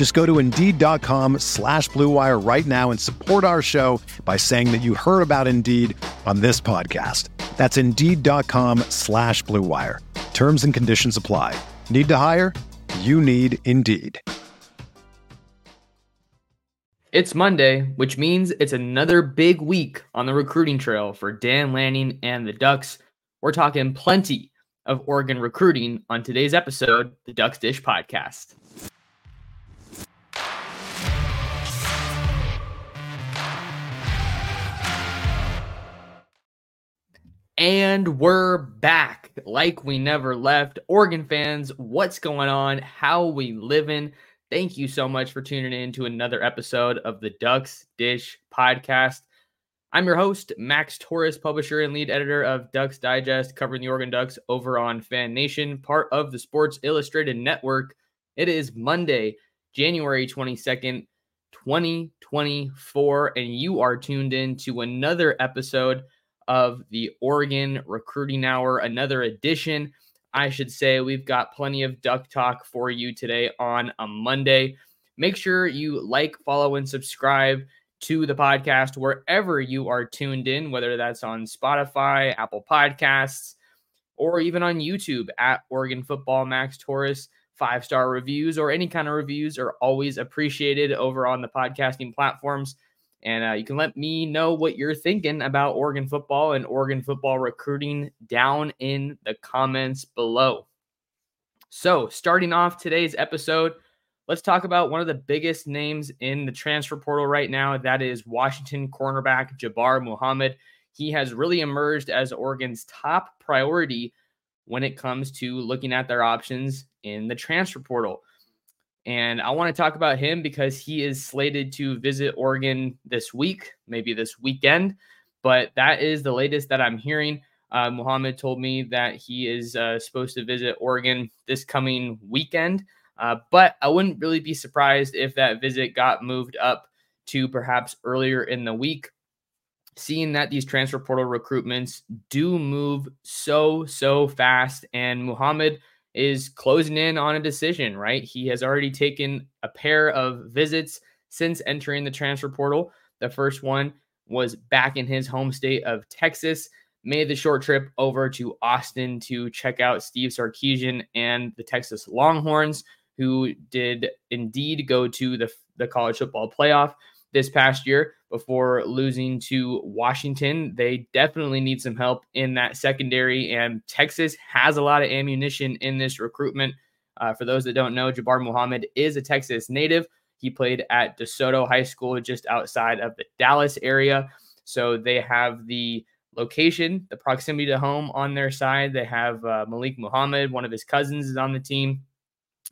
Just go to Indeed.com slash BlueWire right now and support our show by saying that you heard about Indeed on this podcast. That's Indeed.com slash BlueWire. Terms and conditions apply. Need to hire? You need Indeed. It's Monday, which means it's another big week on the recruiting trail for Dan Lanning and the Ducks. We're talking plenty of Oregon recruiting on today's episode, the Ducks Dish Podcast. And we're back like we never left. Oregon fans, what's going on? How we living? Thank you so much for tuning in to another episode of the Ducks Dish podcast. I'm your host, Max Torres, publisher and lead editor of Ducks Digest, covering the Oregon Ducks over on Fan Nation, part of the Sports Illustrated Network. It is Monday, January 22nd, 2024, and you are tuned in to another episode of the Oregon Recruiting Hour, another edition. I should say we've got plenty of duck talk for you today on a Monday. Make sure you like, follow, and subscribe to the podcast wherever you are tuned in, whether that's on Spotify, Apple Podcasts, or even on YouTube at Oregon Football Max Torres. Five star reviews or any kind of reviews are always appreciated over on the podcasting platforms. And uh, you can let me know what you're thinking about Oregon football and Oregon football recruiting down in the comments below. So, starting off today's episode, let's talk about one of the biggest names in the transfer portal right now. That is Washington cornerback Jabbar Muhammad. He has really emerged as Oregon's top priority when it comes to looking at their options in the transfer portal. And I want to talk about him because he is slated to visit Oregon this week, maybe this weekend. But that is the latest that I'm hearing. Uh, Muhammad told me that he is uh, supposed to visit Oregon this coming weekend. Uh, but I wouldn't really be surprised if that visit got moved up to perhaps earlier in the week. Seeing that these transfer portal recruitments do move so, so fast, and Muhammad is closing in on a decision, right? He has already taken a pair of visits since entering the transfer portal. The first one was back in his home state of Texas, made the short trip over to Austin to check out Steve Sarkisian and the Texas Longhorns, who did indeed go to the, the college football playoff this past year before losing to Washington. They definitely need some help in that secondary, and Texas has a lot of ammunition in this recruitment. Uh, for those that don't know, Jabbar Muhammad is a Texas native. He played at DeSoto High School just outside of the Dallas area. So they have the location, the proximity to home on their side. They have uh, Malik Muhammad, one of his cousins, is on the team.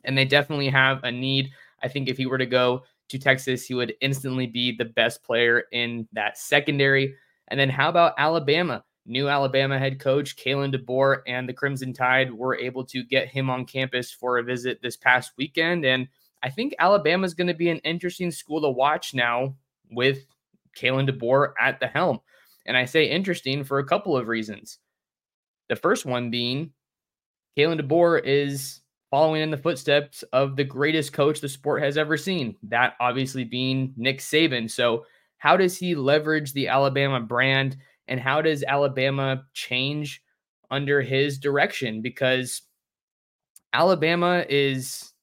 And they definitely have a need. I think if he were to go to Texas, he would instantly be the best player in that secondary. And then how about Alabama? New Alabama head coach Kalen DeBoer and the Crimson Tide were able to get him on campus for a visit this past weekend. And I think Alabama is going to be an interesting school to watch now with Kalen DeBoer at the helm. And I say interesting for a couple of reasons. The first one being Kalen DeBoer is following in the footsteps of the greatest coach the sport has ever seen, that obviously being Nick Saban. So, how does he leverage the Alabama brand and how does Alabama change under his direction? Because Alabama is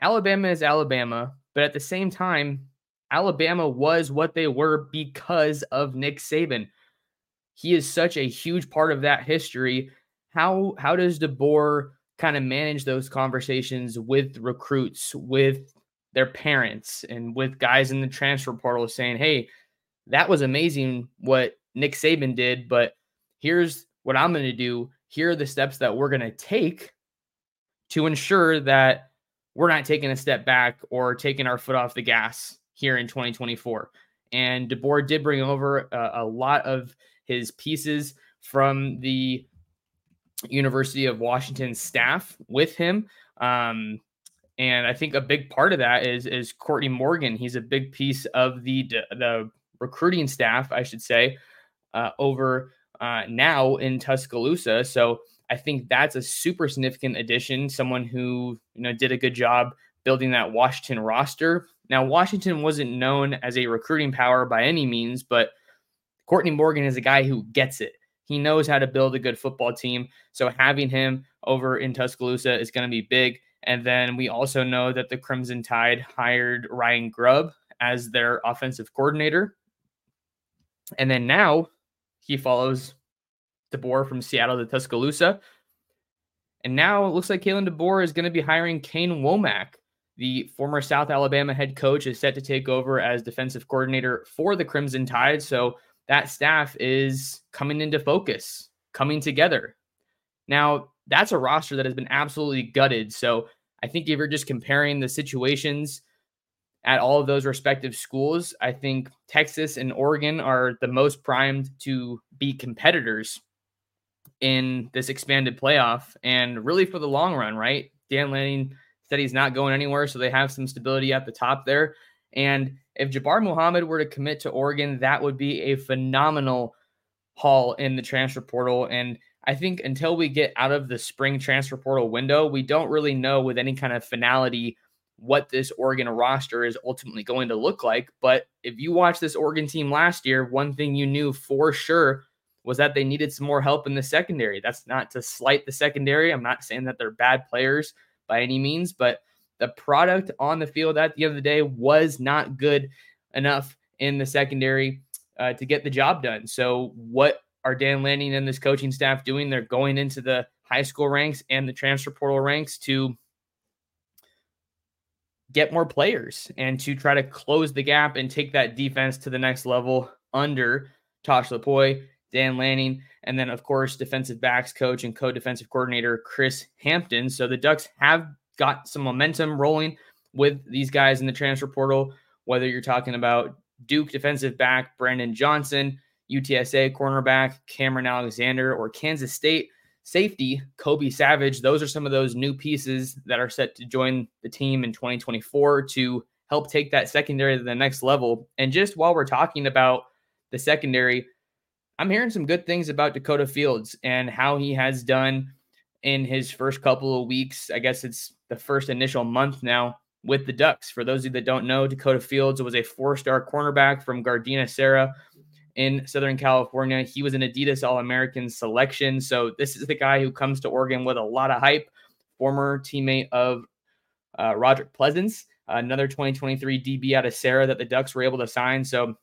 Alabama is Alabama, but at the same time, Alabama was what they were because of Nick Saban. he is such a huge part of that history. How how does DeBoer kind of manage those conversations with recruits, with their parents, and with guys in the transfer portal saying, "Hey, that was amazing what Nick Saban did, but here's what I'm going to do. Here are the steps that we're going to take to ensure that we're not taking a step back or taking our foot off the gas here in 2024." And DeBoer did bring over a, a lot of his pieces from the University of Washington staff with him. Um, and I think a big part of that is is Courtney Morgan. He's a big piece of the the recruiting staff, I should say, uh, over uh, now in Tuscaloosa. So I think that's a super significant addition. Someone who you know did a good job building that Washington roster. Now Washington wasn't known as a recruiting power by any means, but Courtney Morgan is a guy who gets it. He knows how to build a good football team. So having him over in Tuscaloosa is going to be big. And then we also know that the Crimson Tide hired Ryan Grubb as their offensive coordinator. And then now he follows DeBoer from Seattle to Tuscaloosa. And now it looks like Kalen DeBoer is going to be hiring Kane Wommack. The former South Alabama head coach is set to take over as defensive coordinator for the Crimson Tide. So that staff is coming into focus, coming together. Now, that's a roster that has been absolutely gutted. So I think if you're just comparing the situations at all of those respective schools, I think Texas and Oregon are the most primed to be competitors in this expanded playoff and really for the long run, right? Dan Lanning said he's not going anywhere, so they have some stability at the top there. And if Jabbar Muhammad were to commit to Oregon, that would be a phenomenal haul in the transfer portal. And I think until we get out of the spring transfer portal window, we don't really know with any kind of finality what this Oregon roster is ultimately going to look like. But if you watch this Oregon team last year, one thing you knew for sure was that they needed some more help in the secondary. That's not to slight the secondary. I'm not saying that they're bad players by any means, but the product on the field at the end of the day was not good enough in the secondary uh, to get the job done. So, what are Dan Lanning and this coaching staff doing? They're going into the high school ranks and the transfer portal ranks to get more players and to try to close the gap and take that defense to the next level under Tosh Lupoi, Dan Lanning, and then, of course, defensive backs coach and co defensive coordinator Chris Hampton. So the Ducks have got some momentum rolling with these guys in the transfer portal, whether you're talking about Duke defensive back Brandon Johnson, UTSA cornerback Cameron Alexander, or Kansas State safety Kobe Savage. Those are some of those new pieces that are set to join the team in 2024 to help take that secondary to the next level. And just while we're talking about the secondary, I'm hearing some good things about Dakota Fields and how he has done in his first couple of weeks. I guess it's the first initial month now with the Ducks. For those of you that don't know, Dakota Fields was a four star cornerback from Gardena Serra in Southern California. He was an Adidas All American selection. So, this is the guy who comes to Oregon with a lot of hype, former teammate of uh, Roderick Pleasants, another 2023 DB out of Serra that the Ducks were able to sign. So,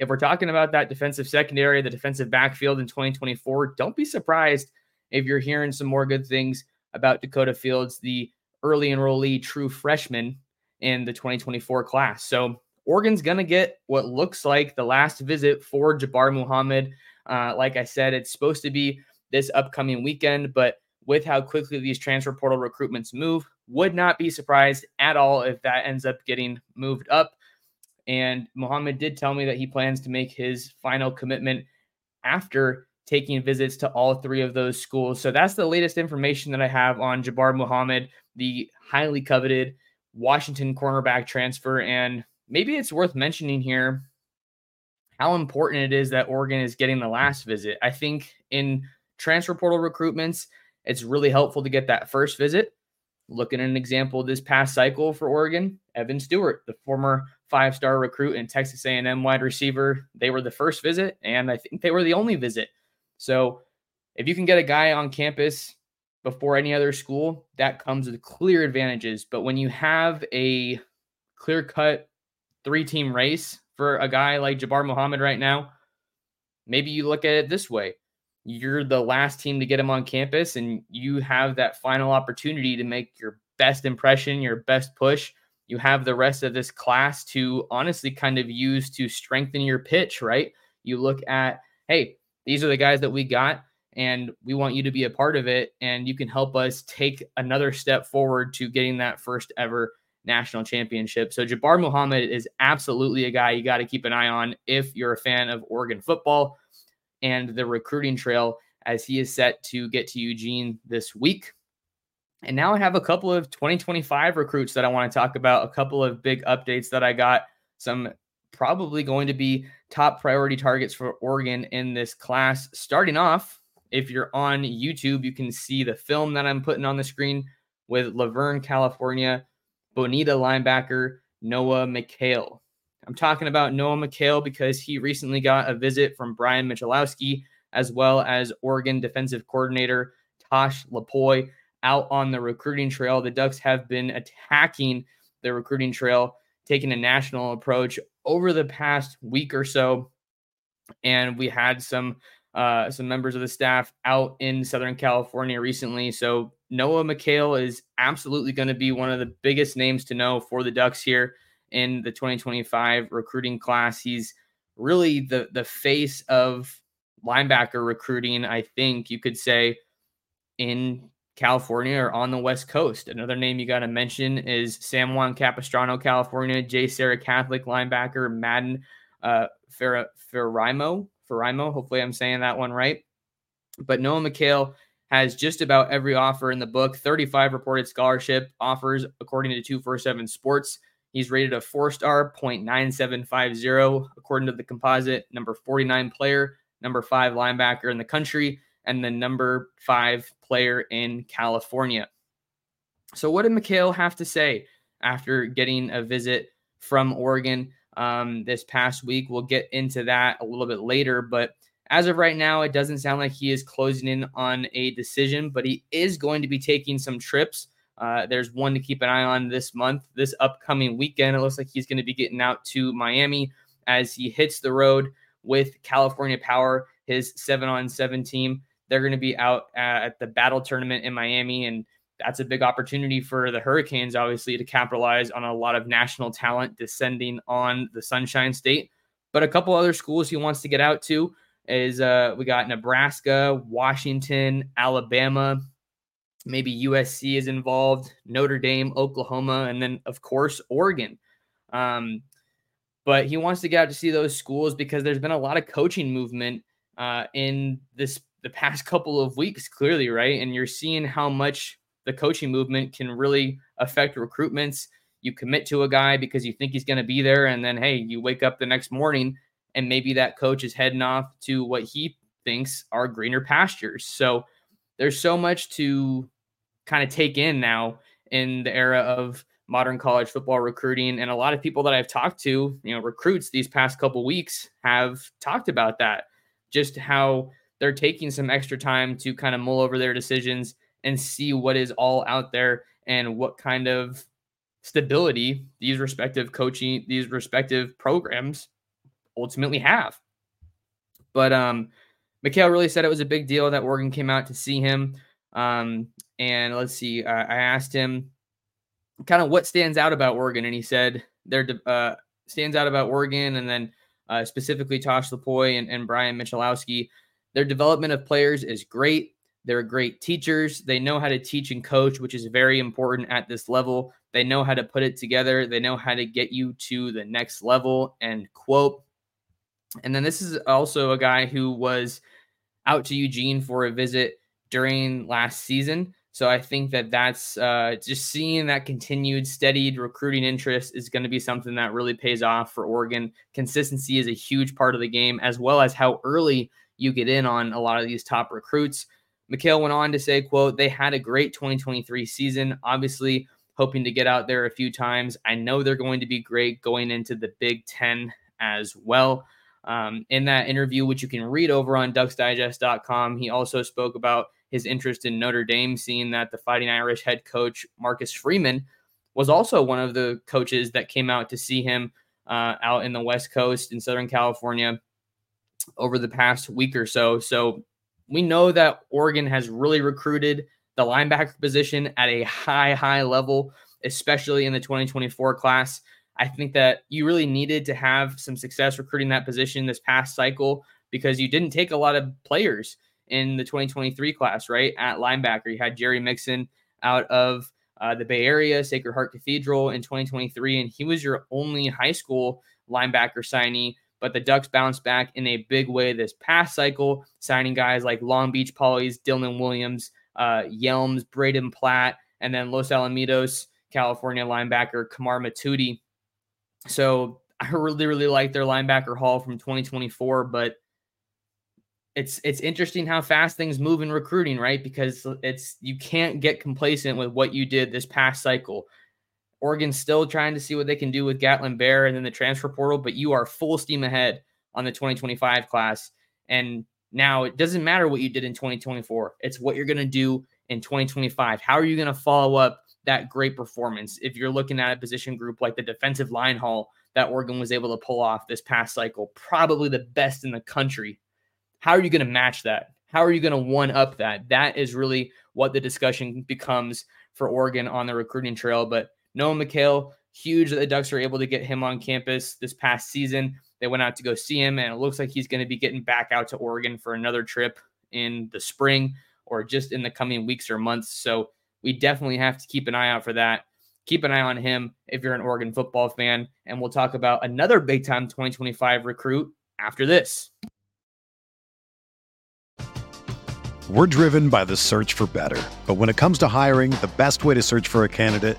if we're talking about that defensive secondary, the defensive backfield in 2024, don't be surprised if you're hearing some more good things about Dakota Fields, the early enrollee true freshman in the 2024 class. So Oregon's going to get what looks like the last visit for Jabbar Muhammad. Uh, like I said, it's supposed to be this upcoming weekend, but with how quickly these transfer portal recruitments move, would not be surprised at all if that ends up getting moved up. And Muhammad did tell me that he plans to make his final commitment after taking visits to all three of those schools. So that's the latest information that I have on Jabbar Muhammad, the highly coveted Washington cornerback transfer. And maybe it's worth mentioning here how important it is that Oregon is getting the last visit. I think in transfer portal recruitments, it's really helpful to get that first visit. Looking at an example this past cycle for Oregon, Evan Stewart, the former five-star recruit and Texas A&M wide receiver, they were the first visit, and I think they were the only visit so if you can get a guy on campus before any other school, that comes with clear advantages. But when you have a clear cut three team race for a guy like Jabbar Muhammad right now, maybe you look at it this way you're the last team to get him on campus and you have that final opportunity to make your best impression, your best push. You have the rest of this class to honestly kind of use to strengthen your pitch, right? You look at, hey, these are the guys that we got, and we want you to be a part of it. And you can help us take another step forward to getting that first ever national championship. So, Jabbar Muhammad is absolutely a guy you got to keep an eye on if you're a fan of Oregon football and the recruiting trail as he is set to get to Eugene this week. And now I have a couple of 2025 recruits that I want to talk about, a couple of big updates that I got, some probably going to be top priority targets for Oregon in this class. Starting off, if you're on YouTube, you can see the film that I'm putting on the screen with La Verne, California, Bonita linebacker Noah Mikhail. I'm talking about Noah Mikhail because he recently got a visit from Brian Michalowski, as well as Oregon defensive coordinator Tosh Lupoi out on the recruiting trail. The Ducks have been attacking the recruiting trail, taking a national approach over the past week or so. And we had some uh, some members of the staff out in Southern California recently. So Noah Mikhail is absolutely going to be one of the biggest names to know for the Ducks here in the 2025 recruiting class. He's really the the face of linebacker recruiting, I think you could say, in California or on the West Coast. Another name you got to mention is San Juan Capistrano, California, JSerra Catholic linebacker Madden uh, Fer- hopefully I'm saying that one right. But Noah Mikhail has just about every offer in the book 35 reported scholarship offers, according to 247 Sports. He's rated a four star, 0.9750, according to the composite, number 49 player, number five linebacker in the country, and the number five player in California. So, what did Mikhail have to say after getting a visit from Oregon um, this past week? We'll get into that a little bit later, but as of right now, it doesn't sound like he is closing in on a decision, but he is going to be taking some trips uh, there's one to keep an eye on this month, this upcoming weekend. It looks like he's going to be getting out to Miami as he hits the road with California Power, his seven on seven team. They're going to be out at the battle tournament in Miami, and that's a big opportunity for the Hurricanes, obviously, to capitalize on a lot of national talent descending on the Sunshine State. But a couple other schools he wants to get out to is uh, we got Nebraska, Washington, Alabama, maybe USC is involved, Notre Dame, Oklahoma, and then of course Oregon. Um, but he wants to get out to see those schools because there's been a lot of coaching movement uh, in this the past couple of weeks, clearly, right? And you're seeing how much the coaching movement can really affect recruitments. You commit to a guy because you think he's going to be there, and then hey, you wake up the next morning and maybe that coach is heading off to what he thinks are greener pastures. So there's so much to kind of take in now in the era of modern college football recruiting and a lot of people that I've talked to, you know, recruits these past couple weeks have talked about that just how they're taking some extra time to kind of mull over their decisions and see what is all out there and what kind of stability these respective coaching these respective programs ultimately have. But um Mikhail really said it was a big deal that Oregon came out to see him. Um, and let's see, uh, I asked him kind of what stands out about Oregon, and he said there uh, stands out about Oregon, and then uh, specifically Tosh Lupoi and, and Brian Michalowski. Their development of players is great. They're great teachers. They know how to teach and coach, which is very important at this level. They know how to put it together. They know how to get you to the next level. And quote. And then this is also a guy who was out to Eugene for a visit during last season. So I think that that's uh, just seeing that continued steadied recruiting interest is going to be something that really pays off for Oregon. Consistency is a huge part of the game, as well as how early you get in on a lot of these top recruits. Mikhail went on to say, quote, they had a great 2023 season, obviously hoping to get out there a few times. I know they're going to be great going into the Big Ten as well. Um, in that interview, which you can read over on ducksdigest.com, he also spoke about his interest in Notre Dame, seeing that the Fighting Irish head coach Marcus Freeman was also one of the coaches that came out to see him uh, out in the West Coast in Southern California. Over the past week or so. So we know that Oregon has really recruited the linebacker position at a high, high level, especially in the 2024 class. I think that you really needed to have some success recruiting that position this past cycle because you didn't take a lot of players in the 2023 class, right? At linebacker, you had Jerry Mixon out of uh, the Bay Area, Sacred Heart Cathedral in 2023, and he was your only high school linebacker signee. But the Ducks bounced back in a big way this past cycle, signing guys like Long Beach Poly's Dylan Williams, uh, Yelms, Brayden Platt, and then Los Alamitos, California linebacker Kamar Mothudi. So I really, really like their linebacker haul from 2024, but it's it's interesting how fast things move in recruiting, right? Because it's you can't get complacent with what you did this past cycle. Oregon's still trying to see what they can do with Gatlin Bair and then the transfer portal, but you are full steam ahead on the 2025 class. And now it doesn't matter what you did in 2024. It's what you're going to do in 2025. How are you going to follow up that great performance if you're looking at a position group like the defensive line haul that Oregon was able to pull off this past cycle? Probably the best in the country how are you going to match that? How are you going to one up that? That is really what the discussion becomes for Oregon on the recruiting trail. But Noah Mikhail, huge that the Ducks are able to get him on campus this past season. They went out to go see him, and it looks like he's going to be getting back out to Oregon for another trip in the spring or just in the coming weeks or months. So we definitely have to keep an eye out for that. Keep an eye on him if you're an Oregon football fan. And we'll talk about another big time 2025 recruit after this. We're driven by the search for better. But when it comes to hiring, the best way to search for a candidate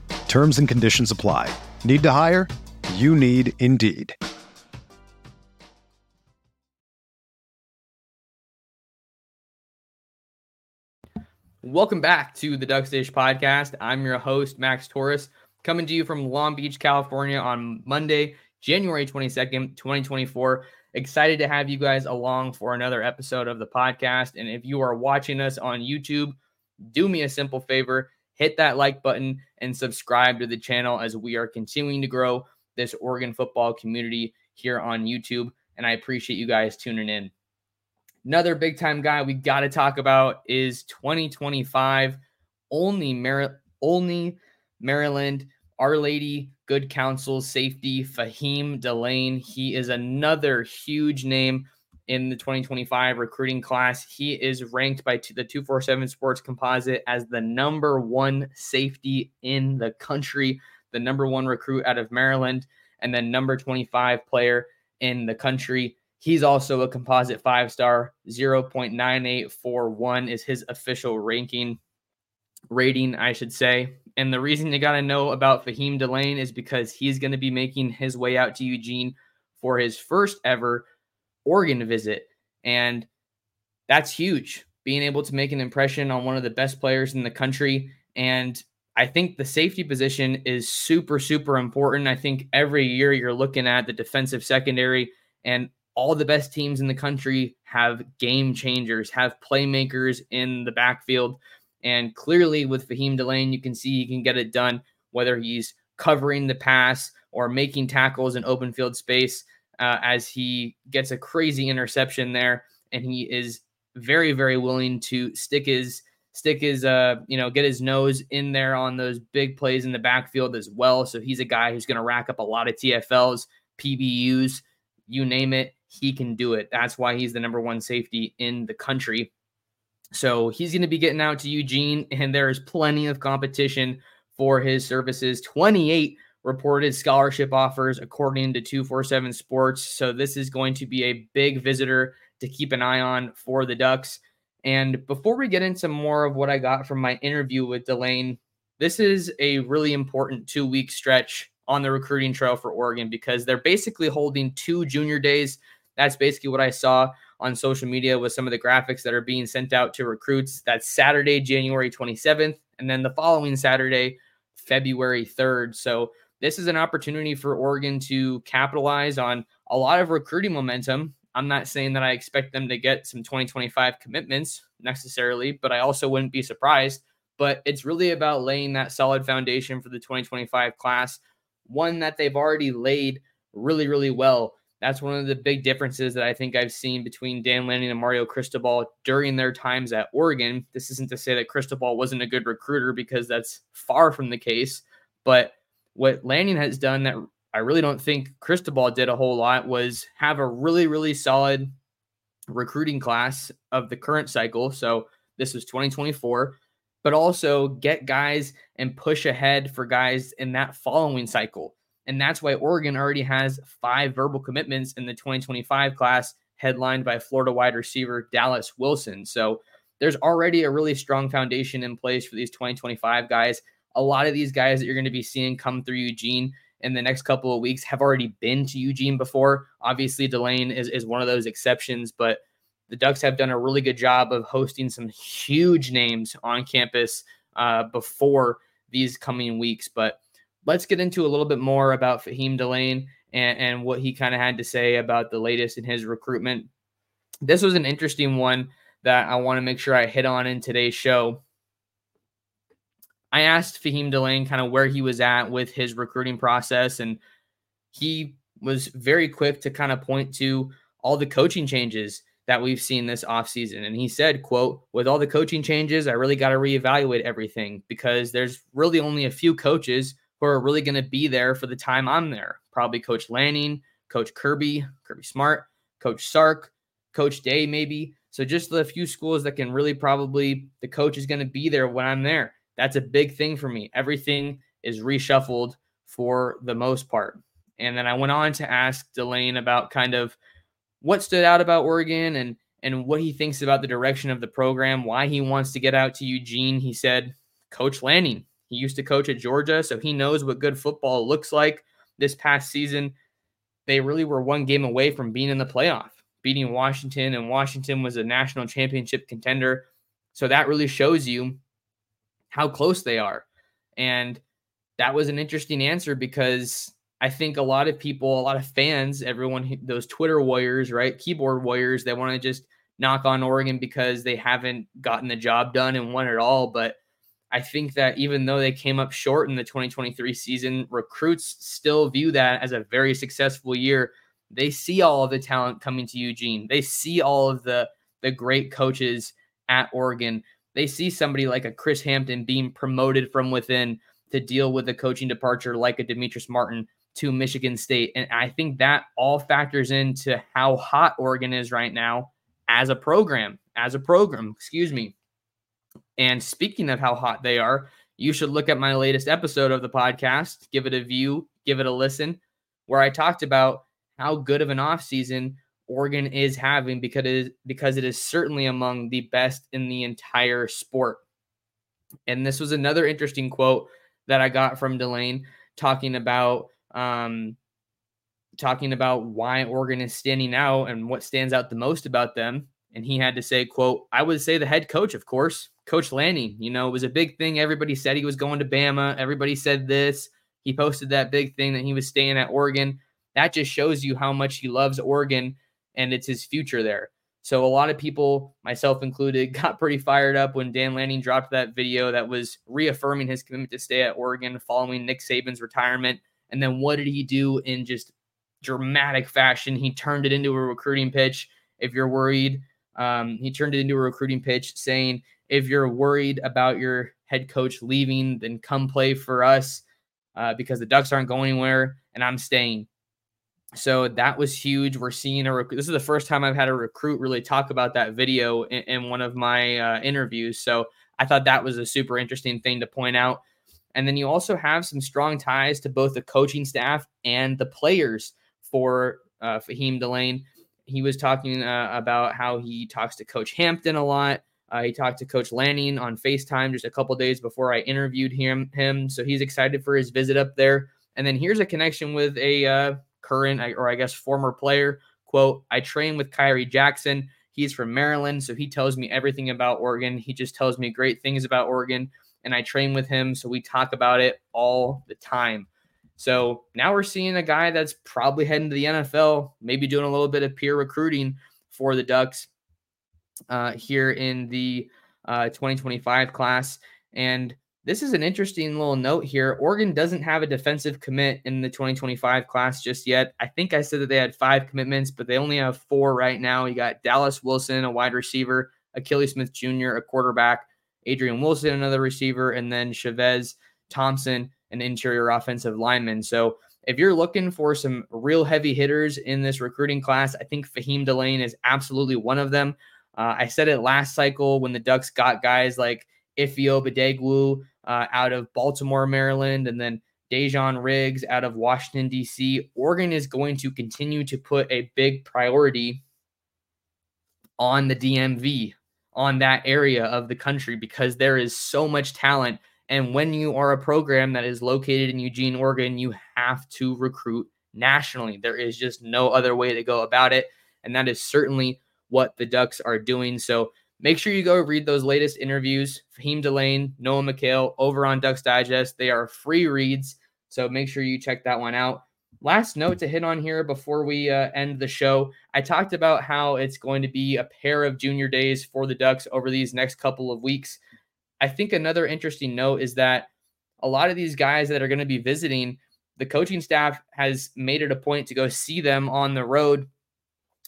Terms and conditions apply. Need to hire? You need Indeed. Welcome back to the Duck Dish podcast. I'm your host, Max Torres, coming to you from Long Beach, California on Monday, January 22nd, 2024. Excited to have you guys along for another episode of the podcast. And if you are watching us on YouTube, do me a simple favor hit that like button and subscribe to the channel as we are continuing to grow this Oregon football community here on YouTube. And I appreciate you guys tuning in. Another big time guy we got to talk about is 2025 only Mar- only Maryland Our Lady good counsel safety Faheem Delane. He is another huge name in the 2025 recruiting class. He is ranked by the 247 Sports Composite as the number one safety in the country, the number one recruit out of Maryland, and then number 25 player in the country. He's also a composite five star. 0.9841 is his official ranking rating, I should say. And the reason you got to know about Faheem Delane is because he's going to be making his way out to Eugene for his first ever Oregon to visit. And that's huge, being able to make an impression on one of the best players in the country. And I think the safety position is super, super important. I think every year you're looking at the defensive secondary, and all the best teams in the country have game changers, have playmakers in the backfield. And clearly, with Faheem Delane, you can see he can get it done, whether he's covering the pass or making tackles in open field space, uh, as he gets a crazy interception there. And he is very, very willing to stick his stick his uh you know get his nose in there on those big plays in the backfield as well so he's a guy who's going to rack up a lot of tfls pbus you name it he can do it that's why he's the number one safety in the country So he's going to be getting out to Eugene, and there is plenty of competition for his services. 28 reported scholarship offers according to 247 Sports. So this is going to be a big visitor to keep an eye on for the Ducks. And before we get into more of what I got from my interview with Delane, this is a really important two week stretch on the recruiting trail for Oregon because they're basically holding two junior days. That's basically what I saw on social media with some of the graphics that are being sent out to recruits. That's Saturday, January 27th, and then the following Saturday, February 3rd. So this is an opportunity for Oregon to capitalize on a lot of recruiting momentum. I'm not saying that I expect them to get some 2025 commitments necessarily, but I also wouldn't be surprised. But it's really about laying that solid foundation for the 2025 class, one that they've already laid really, really well. That's one of the big differences that I think I've seen between Dan Lanning and Mario Cristobal during their times at Oregon. This isn't to say that Cristobal wasn't a good recruiter because that's far from the case. But what Lanning has done that I really don't think Cristobal did a whole lot was have a really, really solid recruiting class of the current cycle. So this was 2024, but also get guys and push ahead for guys in that following cycle. And that's why Oregon already has five verbal commitments in the 2025 class, headlined by Florida wide receiver Dallas Wilson. So there's already a really strong foundation in place for these 2025 guys. A lot of these guys that you're going to be seeing come through Eugene in the next couple of weeks have already been to Eugene before. Obviously, Delane is, is one of those exceptions, but the Ducks have done a really good job of hosting some huge names on campus uh, before these coming weeks. But let's get into a little bit more about Faheem Delane and, and what he kind of had to say about the latest in his recruitment. This was an interesting one that I want to make sure I hit on in today's show. I asked Faheem Delane kind of where he was at with his recruiting process, and he was very quick to kind of point to all the coaching changes that we've seen this offseason. And he said, quote, with all the coaching changes, I really got to reevaluate everything because there's really only a few coaches who are really going to be there for the time I'm there. Probably Coach Lanning, Coach Kirby, Kirby Smart, Coach Sark, Coach Day, maybe. So just the few schools that can really probably the coach is going to be there when I'm there. That's a big thing for me. Everything is reshuffled for the most part. And then I went on to ask Delane about kind of what stood out about Oregon and and what he thinks about the direction of the program, why he wants to get out to Eugene. He said, Coach Lanning. He used to coach at Georgia, so he knows what good football looks like. This past season, they really were one game away from being in the playoff, beating Washington, and Washington was a national championship contender. So that really shows you how close they are. And that was an interesting answer because I think a lot of people, a lot of fans, everyone, those Twitter warriors, right? Keyboard warriors, they want to just knock on Oregon because they haven't gotten the job done and won it all. But I think that even though they came up short in the 2023 season, recruits still view that as a very successful year. They see all of the talent coming to Eugene. They see all of the the great coaches at Oregon they see somebody like a Chris Hampton being promoted from within to deal with a coaching departure like a Demetrius Martin to Michigan State. And I think that all factors into how hot Oregon is right now as a program, as a program, excuse me. And speaking of how hot they are, you should look at my latest episode of the podcast, give it a view, give it a listen, where I talked about how good of an offseason Oregon is having because it is, because it is certainly among the best in the entire sport. And this was another interesting quote that I got from Delane talking about um, talking about why Oregon is standing out and what stands out the most about them. And he had to say, quote, I would say the head coach, of course, Coach Lanning. You know, it was a big thing. Everybody said he was going to Bama. Everybody said this. He posted that big thing that he was staying at Oregon. That just shows you how much he loves Oregon and it's his future there. So a lot of people, myself included, got pretty fired up when Dan Lanning dropped that video that was reaffirming his commitment to stay at Oregon following Nick Saban's retirement. And then what did he do in just dramatic fashion? He turned it into a recruiting pitch. If you're worried, um, he turned it into a recruiting pitch saying, if you're worried about your head coach leaving, then come play for us uh, because the Ducks aren't going anywhere and I'm staying. So that was huge. We're seeing a rec- this is the first time I've had a recruit really talk about that video in, in one of my uh, interviews. So I thought that was a super interesting thing to point out. And then you also have some strong ties to both the coaching staff and the players for uh, Faheem Delane. He was talking uh, about how he talks to Coach Hampton a lot. Uh, he talked to Coach Lanning on FaceTime just a couple days before I interviewed him. Him, so he's excited for his visit up there. And then here's a connection with a uh, current, or I guess former player. Quote: I train with Khyree Jackson. He's from Maryland, so he tells me everything about Oregon. He just tells me great things about Oregon, and I train with him, so we talk about it all the time. So now we're seeing a guy that's probably heading to the NFL, maybe doing a little bit of peer recruiting for the Ducks uh, here in the uh, 2025 class. And this is an interesting little note here. Oregon doesn't have a defensive commit in the 2025 class just yet. I think I said that they had five commitments, but they only have four right now. You got Dallas Wilson, a wide receiver, Akili Smith Jr., a quarterback, Adrian Wilson, another receiver, and then Chavez Thompson, an interior offensive lineman. So if you're looking for some real heavy hitters in this recruiting class, I think Faheem Delane is absolutely one of them. Uh, I said it last cycle when the Ducks got guys like Ify Obidegwu uh, out of Baltimore, Maryland, and then Dejon Riggs out of Washington, D.C. Oregon is going to continue to put a big priority on the DMV, on that area of the country, because there is so much talent. And when you are a program that is located in Eugene, Oregon, you have to recruit nationally. There is just no other way to go about it. And that is certainly what the Ducks are doing. So make sure you go read those latest interviews. Faheem Delane, Noah Mikhail over on Ducks Digest. They are free reads. So make sure you check that one out. Last note to hit on here before we uh, end the show. I talked about how it's going to be a pair of junior days for the Ducks over these next couple of weeks. I think another interesting note is that a lot of these guys that are going to be visiting, the coaching staff has made it a point to go see them on the road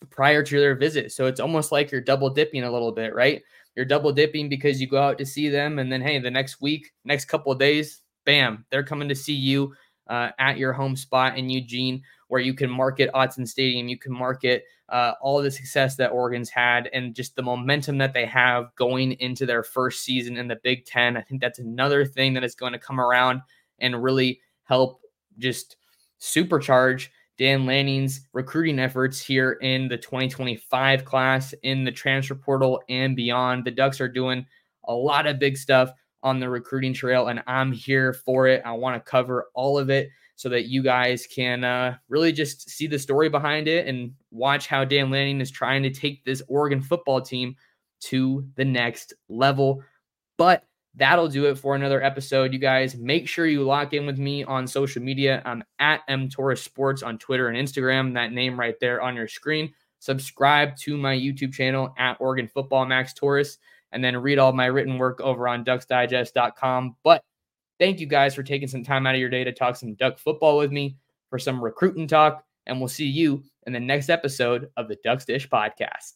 prior to their visit. So it's almost like you're double dipping a little bit, right? You're double dipping because you go out to see them, and then hey, the next week, next couple days, bam, they're coming to see you uh, at your home spot in Eugene, where you can market Autzen Stadium, you can market uh, all the success that Oregon's had, and just the momentum that they have going into their first season in the Big Ten. I think that's another thing that is going to come around and really help just supercharge Dan Lanning's recruiting efforts here in the 2025 class, in the transfer portal, and beyond. The Ducks are doing a lot of big stuff on the recruiting trail, and I'm here for it. I want to cover all of it so that you guys can uh, really just see the story behind it and watch how Dan Lanning is trying to take this Oregon football team to the next level. But that'll do it for another episode. You guys make sure you lock in with me on social media. I'm at M Sports on Twitter and Instagram. That name right there on your screen. Subscribe to my YouTube channel at Oregon Football Max Torres, and then read all my written work over on DucksDigest.com. But thank you guys for taking some time out of your day to talk some Duck football with me for some recruiting talk. And we'll see you in the next episode of the Ducks Dish podcast.